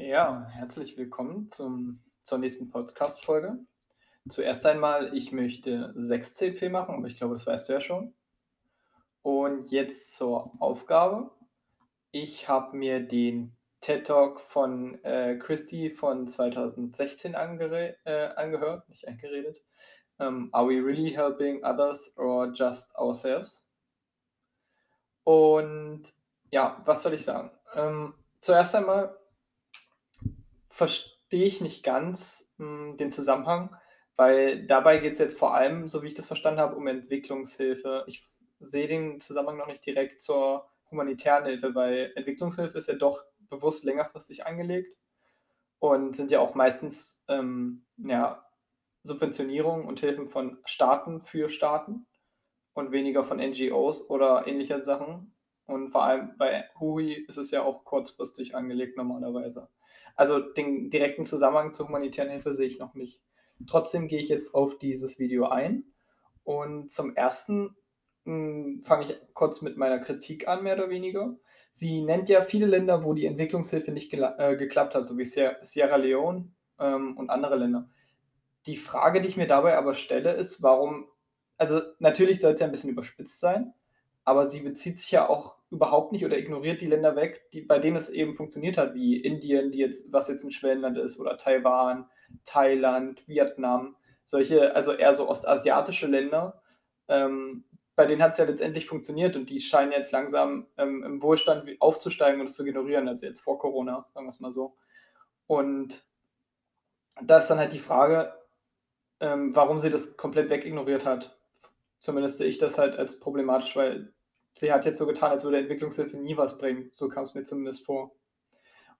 Ja, herzlich willkommen zum, zur nächsten Podcast-Folge. Zuerst einmal, ich möchte 6 CP machen, aber ich glaube, das weißt du ja schon. Und jetzt zur Aufgabe. Ich habe mir den TED Talk von äh, Christy von 2016 angere äh, angehört, nicht angeredet. Ähm, Are we really helping others or just ourselves? Und ja, was soll ich sagen? Ähm, zuerst einmal verstehe ich nicht ganz mh, hm, den Zusammenhang, weil dabei geht es jetzt vor allem, so wie ich das verstanden habe, um Entwicklungshilfe. Ich sehe den Zusammenhang noch nicht direkt zur humanitären Hilfe, weil Entwicklungshilfe ist ja doch bewusst längerfristig angelegt und sind ja auch meistens ähm, ja, Subventionierung und Hilfen von Staaten für Staaten und weniger von NGOs oder ähnlichen Sachen. Und vor allem bei HUI ist es ja auch kurzfristig angelegt normalerweise. Also den direkten Zusammenhang zur humanitären Hilfe sehe ich noch nicht. Trotzdem gehe ich jetzt auf dieses Video ein. Und zum ersten hm, fange ich kurz mit meiner Kritik an, mehr oder weniger. Sie nennt ja viele Länder, wo die Entwicklungshilfe nicht äh, geklappt hat, so wie Sierra Leone ähm, und andere Länder. Die Frage, die ich mir dabei aber stelle, ist, warum, also natürlich soll es ja ein bisschen überspitzt sein, aber sie bezieht sich ja auch überhaupt nicht oder ignoriert die Länder weg, die, bei denen es eben funktioniert hat, wie Indien, die jetzt, was jetzt ein Schwellenland ist, oder Taiwan, Thailand, Vietnam, solche, also eher so ostasiatische Länder, ähm, bei denen hat es ja letztendlich funktioniert und die scheinen jetzt langsam ähm, im Wohlstand aufzusteigen und es zu generieren, also jetzt vor Corona, sagen wir es mal so. Und da ist dann halt die Frage, ähm, warum sie das komplett wegignoriert hat. Zumindest sehe ich das halt als problematisch, weil sie hat jetzt so getan, als würde Entwicklungshilfe nie was bringen. So kam es mir zumindest vor.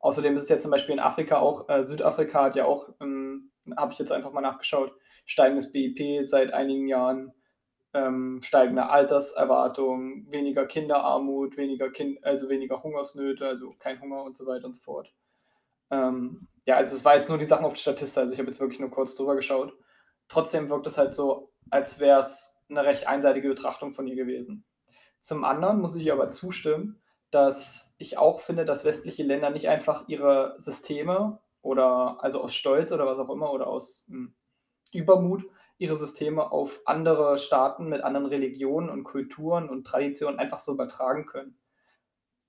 Außerdem ist es ja zum Beispiel in Afrika auch, äh, Südafrika hat ja auch, ähm, habe ich jetzt einfach mal nachgeschaut, steigendes BIP seit einigen Jahren, ähm, steigende Alterserwartung, weniger Kinderarmut, weniger kind, also weniger Hungersnöte, also kein Hunger und so weiter und so fort. Ähm, ja, also es war jetzt nur die Sachen auf der Statistik, also ich habe jetzt wirklich nur kurz drüber geschaut. Trotzdem wirkt es halt so, als wäre es eine recht einseitige Betrachtung von ihr gewesen. Zum anderen muss ich aber zustimmen, dass ich auch finde, dass westliche Länder nicht einfach ihre Systeme oder also aus Stolz oder was auch immer oder aus hm, Übermut ihre Systeme auf andere Staaten mit anderen Religionen und Kulturen und Traditionen einfach so übertragen können.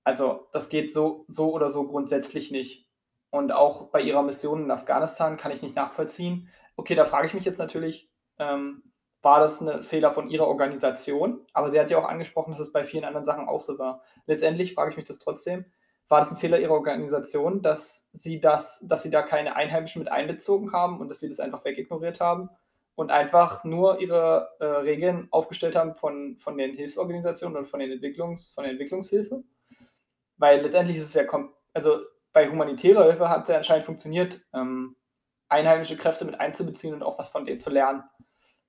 Also das geht so, so oder so grundsätzlich nicht. Und auch bei ihrer Mission in Afghanistan kann ich nicht nachvollziehen. Okay, da frage ich mich jetzt natürlich, ähm, war das ein Fehler von ihrer Organisation. Aber sie hat ja auch angesprochen, dass es bei vielen anderen Sachen auch so war. Letztendlich frage ich mich das trotzdem, war das ein Fehler ihrer Organisation, dass sie das, dass sie da keine Einheimischen mit einbezogen haben und dass sie das einfach wegignoriert haben und einfach nur ihre äh, Regeln aufgestellt haben von, von den Hilfsorganisationen und von den Entwicklungs, von der Entwicklungsshilfe? Weil letztendlich ist es ja, also bei humanitärer Hilfe hat es ja anscheinend funktioniert, ähm, einheimische Kräfte mit einzubeziehen und auch was von denen zu lernen.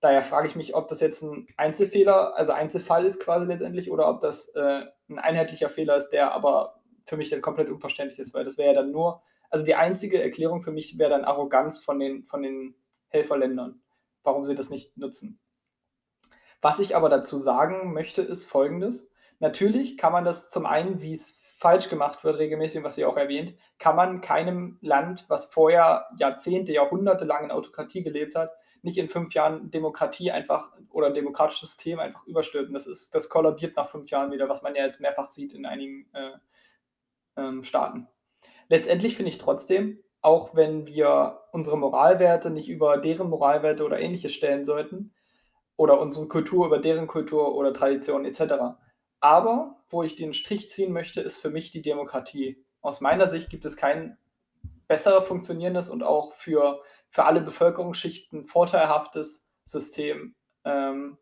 Daher frage ich mich, ob das jetzt ein Einzelfehler, also Einzelfall ist quasi letztendlich, oder ob das äh, ein einheitlicher Fehler ist, der aber für mich dann komplett unverständlich ist, weil das wäre ja dann nur, also die einzige Erklärung für mich wäre dann Arroganz von den, von den Helferländern, warum sie das nicht nutzen. Was ich aber dazu sagen möchte, ist folgendes. Natürlich kann man das zum einen, wie es falsch gemacht wird, regelmäßig, was sie auch erwähnt, kann man keinem Land, was vorher Jahrzehnte, Jahrhunderte lang in Autokratie gelebt hat, nicht in fünf Jahren Demokratie einfach oder ein demokratisches System einfach überstülpen. Das, ist, das kollabiert nach fünf Jahren wieder, was man ja jetzt mehrfach sieht in einigen äh, ähm, Staaten. Letztendlich finde ich trotzdem, auch wenn wir unsere Moralwerte nicht über deren Moralwerte oder ähnliches stellen sollten, oder unsere Kultur über deren Kultur oder Tradition etc. Aber wo ich den Strich ziehen möchte, ist für mich die Demokratie. Aus meiner Sicht gibt es kein besser funktionierendes und auch für für alle Bevölkerungsschichten vorteilhaftes System. Ähm,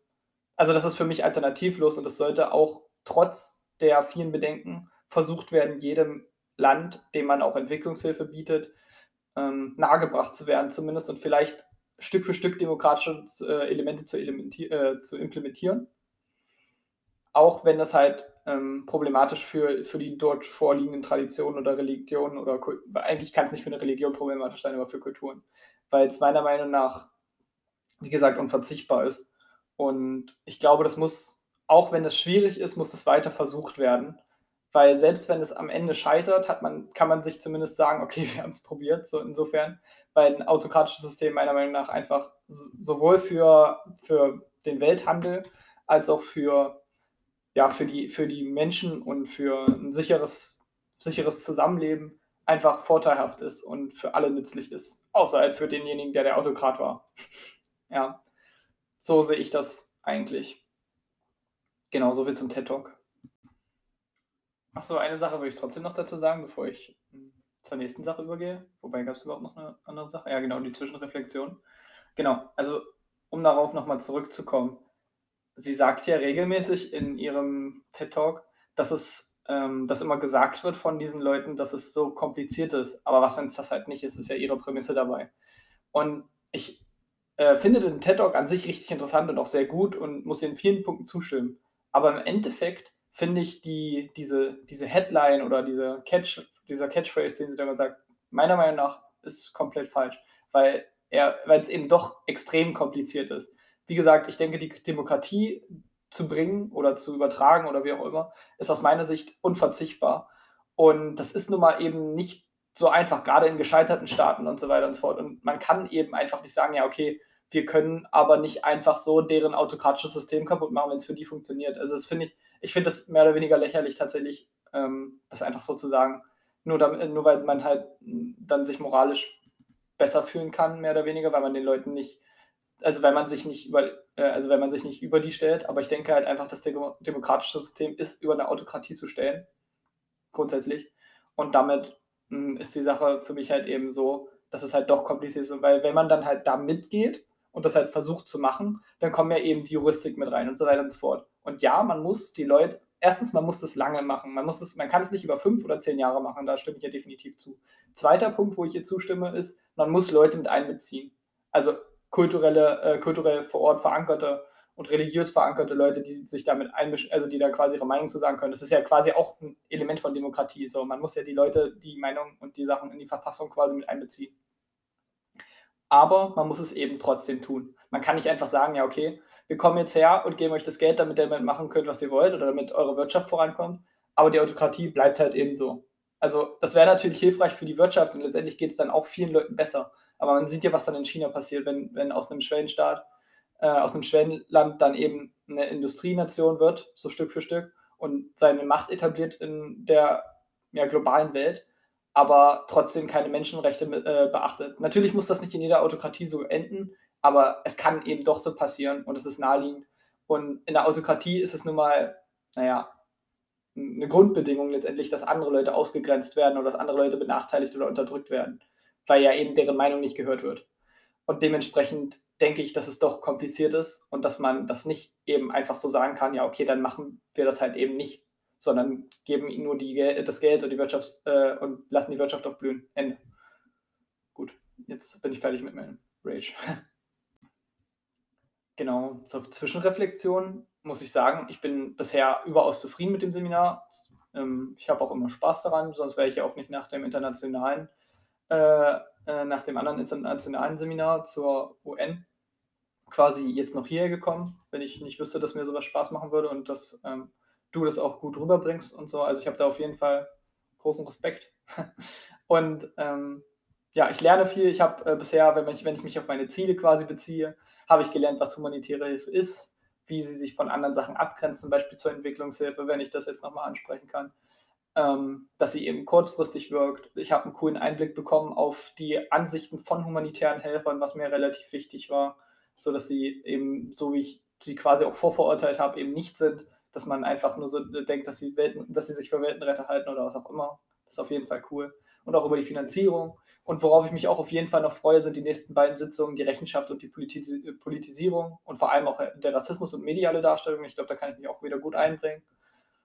also das ist für mich alternativlos und es sollte auch trotz der vielen Bedenken versucht werden, jedem Land, dem man auch Entwicklungshilfe bietet, ähm, nahegebracht zu werden zumindest und vielleicht Stück für Stück demokratische äh, Elemente zu, äh, zu, implementieren. Auch wenn das halt ähm, problematisch für, für die dort vorliegenden Traditionen oder Religionen oder eigentlich kann es nicht für eine Religion problematisch sein, aber für Kulturen. Weil es meiner Meinung nach, wie gesagt, unverzichtbar ist. Und ich glaube, das muss, auch wenn es schwierig ist, muss es weiter versucht werden, weil selbst wenn es am Ende scheitert, hat man, kann man sich zumindest sagen, okay, wir haben es probiert, so insofern, weil ein autokratisches System meiner Meinung nach einfach sowohl für, für den Welthandel als auch für, ja, für, die, für die Menschen und für ein sicheres, sicheres Zusammenleben einfach vorteilhaft ist und für alle nützlich ist. Außer halt für denjenigen, der der Autokrat war. ja, so sehe ich das eigentlich. Genau, so viel zum TED Talk. Achso, eine Sache würde ich trotzdem noch dazu sagen, bevor ich hm, zur nächsten Sache übergehe. Wobei gab es überhaupt noch eine andere Sache? Ja, genau, die Zwischenreflexion. Genau, also um darauf nochmal zurückzukommen. Sie sagt ja regelmäßig in ihrem TED Talk, dass es ähm, dass immer gesagt wird von diesen Leuten, dass es so kompliziert ist. Aber was, wenn es das halt nicht ist, ist ja ihre Prämisse dabei. Und ich äh, finde den TED Talk an sich richtig interessant und auch sehr gut und muss in vielen Punkten zustimmen. Aber im Endeffekt finde ich die, diese, diese Headline oder diese Catch, dieser Catchphrase, den sie da mal sagt, meiner Meinung nach ist komplett falsch, weil es eben doch extrem kompliziert ist. Wie gesagt, ich denke, die Demokratie zu bringen oder zu übertragen oder wie auch immer, ist aus meiner Sicht unverzichtbar. Und das ist nun mal eben nicht so einfach, gerade in gescheiterten Staaten und so weiter und so fort. Und man kann eben einfach nicht sagen, ja, okay, wir können aber nicht einfach so deren autokratisches System kaputt machen, wenn es für die funktioniert. Also das finde ich, ich finde das mehr oder weniger lächerlich tatsächlich, ähm, das einfach so zu sagen. Nur, damit, nur weil man halt dann sich moralisch besser fühlen kann, mehr oder weniger, weil man den Leuten nicht also wenn man sich nicht über, äh, also wenn man sich nicht über die stellt, aber ich denke halt einfach, das demokratische System ist über eine Autokratie zu stellen, grundsätzlich. Und damit mh, hm, ist die Sache für mich halt eben so, dass es halt doch kompliziert ist, weil wenn man dann halt da mitgeht und das halt versucht zu machen, dann kommen ja eben die Juristik mit rein und so weiter und so fort. Und ja, man muss die Leute, erstens, man muss das lange machen, man muss es, man kann es nicht über fünf oder zehn Jahre machen, da stimme ich ja definitiv zu. Zweiter Punkt, wo ich hier zustimme, ist, man muss Leute mit einbeziehen. Also kulturelle, äh, kulturell vor Ort verankerte und religiös verankerte Leute, die sich damit einmischen, also die da quasi ihre Meinung zu sagen können. Das ist ja quasi auch ein Element von Demokratie. So, man muss ja die Leute, die Meinung und die Sachen in die Verfassung quasi mit einbeziehen. Aber man muss es eben trotzdem tun. Man kann nicht einfach sagen, ja, okay, wir kommen jetzt her und geben euch das Geld, damit ihr damit machen könnt, was ihr wollt oder damit eure Wirtschaft vorankommt. Aber die Autokratie bleibt halt eben so. Also das wäre natürlich hilfreich für die Wirtschaft und letztendlich geht es dann auch vielen Leuten besser. Aber man sieht ja, was dann in China passiert, wenn, wenn aus einem Schwellenstaat, äh, aus einem Schwellenland dann eben eine Industrienation wird, so Stück für Stück, und seine Macht etabliert in der ja, globalen Welt, aber trotzdem keine Menschenrechte äh, beachtet. Natürlich muss das nicht in jeder Autokratie so enden, aber es kann eben doch so passieren und es ist naheliegend. Und in der Autokratie ist es nun mal, naja, eine Grundbedingung letztendlich, dass andere Leute ausgegrenzt werden oder dass andere Leute benachteiligt oder unterdrückt werden weil ja eben deren Meinung nicht gehört wird. Und dementsprechend denke ich, dass es doch kompliziert ist und dass man das nicht eben einfach so sagen kann, ja, okay, dann machen wir das halt eben nicht, sondern geben ihnen nur die, das Geld und die äh, und lassen die Wirtschaft aufblühen. Ende. Gut, jetzt bin ich fertig mit meinem Rage. genau, zur Zwischenreflexion muss ich sagen, ich bin bisher überaus zufrieden mit dem Seminar. Ähm, ich habe auch immer Spaß daran, sonst wäre ich ja auch nicht nach dem internationalen äh, äh, nach dem anderen internationalen Seminar zur UN quasi jetzt noch hierher gekommen, wenn ich nicht wüsste, dass mir sowas Spaß machen würde und dass ähm, du das auch gut rüberbringst und so. Also ich habe da auf jeden Fall großen Respekt. und ähm, ja, ich lerne viel. Ich habe äh, bisher, wenn ich, wenn ich mich auf meine Ziele quasi beziehe, habe ich gelernt, was humanitäre Hilfe ist, wie sie sich von anderen Sachen abgrenzt, zum Beispiel zur Entwicklungshilfe, wenn ich das jetzt nochmal ansprechen kann ähm, dass sie eben kurzfristig wirkt. Ich habe einen coolen Einblick bekommen auf die Ansichten von humanitären Helfern, was mir relativ wichtig war, so dass sie eben, so wie ich sie quasi auch vorverurteilt habe, eben nicht sind, dass man einfach nur so denkt, dass sie, Welten, dass sie sich für Weltenretter halten oder was auch immer. Das ist auf jeden Fall cool. Und auch über die Finanzierung. Und worauf ich mich auch auf jeden Fall noch freue, sind die nächsten beiden Sitzungen, die Rechenschaft und die Politis Politisierung und vor allem auch der Rassismus und mediale Darstellung. Ich glaube, da kann ich mich auch wieder gut einbringen.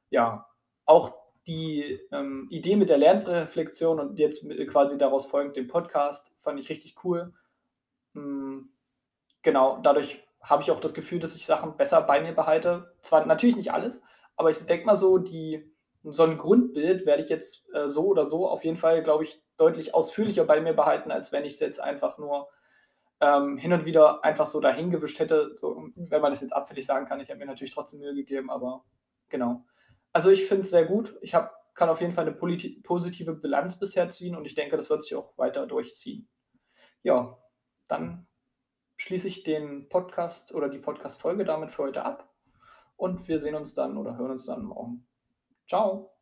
Ja, auch die ähm, Idee mit der Lernreflexion und jetzt quasi daraus folgend den Podcast fand ich richtig cool. Mhm, genau, dadurch habe ich auch das Gefühl, dass ich Sachen besser bei mir behalte. Zwar natürlich nicht alles, aber ich denke mal so, die, so ein Grundbild werde ich jetzt äh, so oder so auf jeden Fall, glaube ich, deutlich ausführlicher bei mir behalten, als wenn ich es jetzt einfach nur ähm, hin und wieder einfach so dahingewischt hätte. So, wenn man das jetzt abfällig sagen kann, ich habe mir natürlich trotzdem Mühe gegeben, aber genau. Also ich finde es sehr gut. Ich hab, kann auf jeden Fall eine positive Bilanz bisher ziehen und ich denke, das wird sich auch weiter durchziehen. Ja, dann schließe ich den Podcast oder die Podcast-Folge damit für heute ab und wir sehen uns dann oder hören uns dann morgen. Ciao.